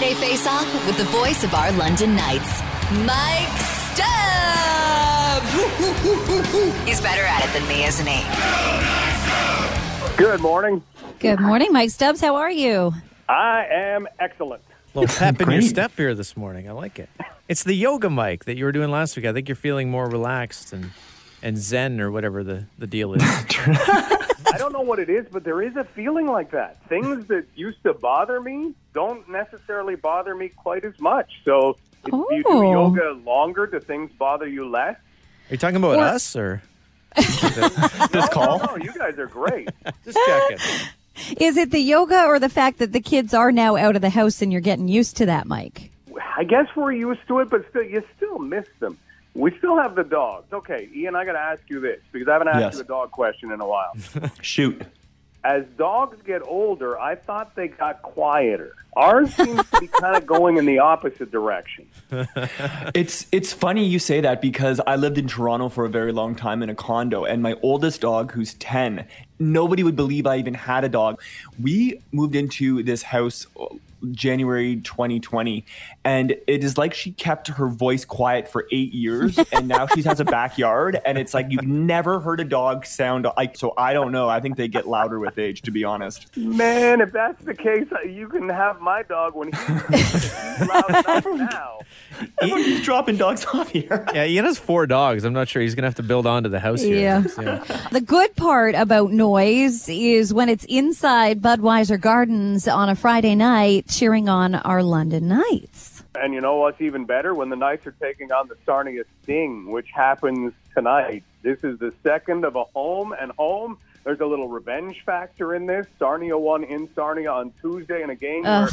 Friday Face Off with the voice of our London Knights, Mike Stubbs. He's better at it than me, isn't he? Good morning. Good morning, Mike Stubbs. How are you? I am excellent. little pep in your step here this morning. I like it. It's the yoga mic that you were doing last week. I think you're feeling more relaxed and and zen or whatever the, the deal is. I don't know what it is, but there is a feeling like that. Things that used to bother me don't necessarily bother me quite as much. So if you do Oh. yoga longer, do things bother you less? Are you talking about Or- us or This call. No, you guys are great. just checking? Is it the yoga or the fact that the kids are now out of the house and you're getting used to that, Mike? I guess we're used to it, but still, you still miss them. We still have the dogs. Okay, Ian, I got to ask you this because I haven't asked Yes. you a dog question in a while. Shoot. As dogs get older, I thought they got quieter. Ours seems to be kind of going in the opposite direction. It's it's funny you say that because I lived in Toronto for a very long time in a condo, and my oldest dog, who's ten, nobody would believe I even had a dog. We moved into this house January 2020, and it is like she kept her voice quiet for eight years, and now she has a backyard, and it's like you've never heard a dog sound like. So I don't know. I think they get louder with age, to be honest. Man, if that's the case, uh, you can have my dog when he's, he's loud enough now. Everyone keeps dropping dogs off here. Yeah, Ian has four dogs. I'm not sure he's gonna have to build onto the house here. Yeah. So, The good part about noise is when it's inside Budweiser Gardens on a Friday night cheering on our London Knights. And you know what's even better? When the Knights are taking on the Sarnia Sting, which happens tonight. This is the second of a home and home. There's a little revenge factor in this. Sarnia won in Sarnia on Tuesday in a game where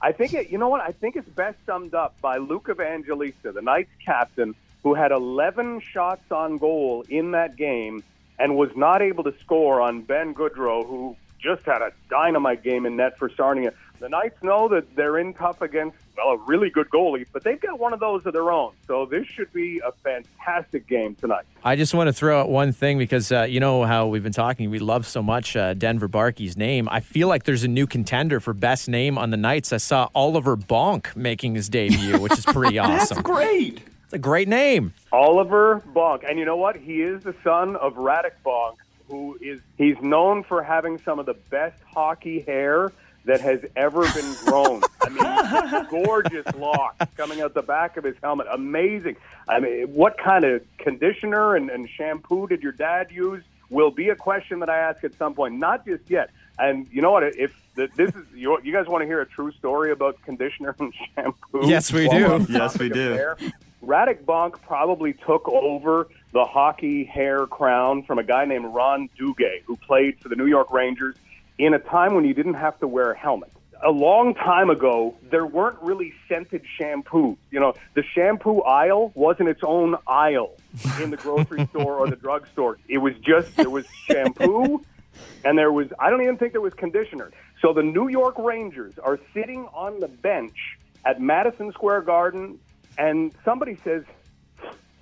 I think it, you know what? I think it's best summed up by Luke Evangelista, the Knights captain, who had 11 shots on goal in that game and was not able to score on Ben Gaudreau, who just had a dynamite game in net for Sarnia. The Knights know that they're in tough against well a really good goalie, but they've got one of those of their own. So this should be a fantastic game tonight. I just want to throw out one thing because uh, you know how we've been talking. We love so much uh, Denver Barkey's name. I feel like there's a new contender for best name on the Knights. I saw Oliver Bonk making his debut, which is pretty awesome. That's awesome. great. It's a great name. Oliver Bonk. And you know what? He is the son of Radek Bonk, who is he's known for having some of the best hockey hair that has ever been grown. I mean, gorgeous locks coming out the back of his helmet. Amazing. I mean, what kind of conditioner and, and shampoo did your dad use? Will be a question that I ask at some point. Not just yet. And you know what? If the, this is you, you guys want to hear a true story about conditioner and shampoo? Yes, we do. Yes, we do. hair, Radek Bonk probably took over the hockey hair crown from a guy named Ron Duguay, who played for the New York Rangers in a time when you didn't have to wear a helmet. A long time ago, there weren't really scented shampoos. You know, the shampoo aisle wasn't its own aisle in the grocery store or the drugstore. It was just there was shampoo and there was I don't even think there was conditioner. So the New York Rangers are sitting on the bench at Madison Square Garden and somebody says,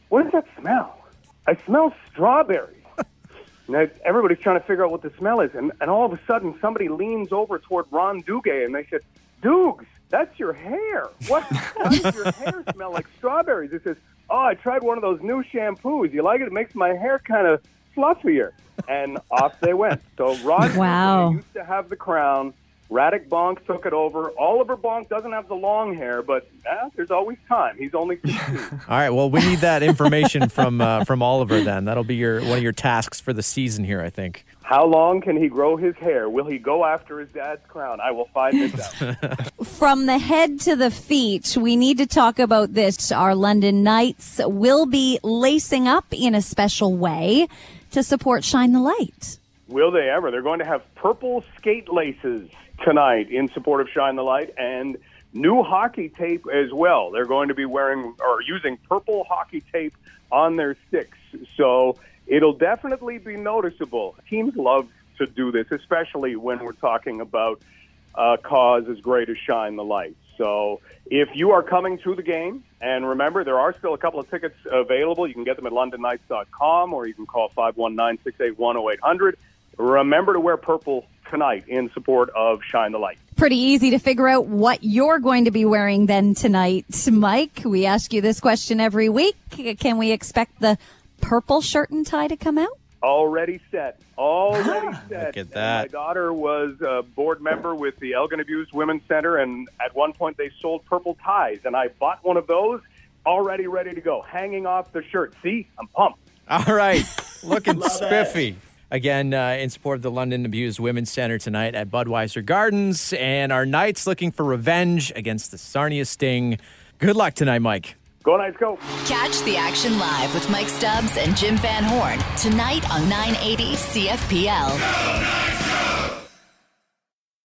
"What does that smell? I smell strawberries." Now, everybody's trying to figure out what the smell is, and, and all of a sudden, somebody leans over toward Ron Duguay, and they said, "Dukes, that's your hair. What? Why does your hair smell like strawberries?" He says, "Oh, I tried one of those new shampoos. You like it? It makes my hair kind of fluffier." And off they went. So Ron Wow. Duguay used to have the crown. Radek Bonk took it over. Oliver Bonk doesn't have the long hair, but eh, there's always time. He's only All right. Well, we need that information from uh, from Oliver. Then that'll be your one of your tasks for the season here. I think. How long can he grow his hair? Will he go after his dad's crown? I will find this out. From the head to the feet, we need to talk about this. Our London Knights will be lacing up in a special way to support Shine the Light. Will they ever? They're going to have purple skate laces tonight in support of Shine the Light and new hockey tape as well. They're going to be wearing or using purple hockey tape on their sticks. So it'll definitely be noticeable. Teams love to do this, especially when we're talking about a cause as great as Shine the Light. So if you are coming to the game, and remember, there are still a couple of tickets available. You can get them at londonknights.com or you can call 519 681 0800. Remember to wear purple tonight in support of Shine the Light. pretty easy to figure out what you're going to be wearing then tonight, Mike. We ask you this question every week. Can we expect the purple shirt and tie to come out? Already set. Already ah. set. Look at And that. my daughter was a board member with the Elgin Abused Women's Center, and at one point they sold purple ties, and I bought one of those, already ready to go, hanging off the shirt. See, I'm pumped. All right, looking spiffy. it. Spiffy. Again, uh, in support of the London Abused Women's Center tonight at Budweiser Gardens, and our Knights looking for revenge against the Sarnia Sting. Good luck tonight, Mike. Go Knights, go. Catch the action live with Mike Stubbs and Jim Van Horn tonight on 980 CFPL.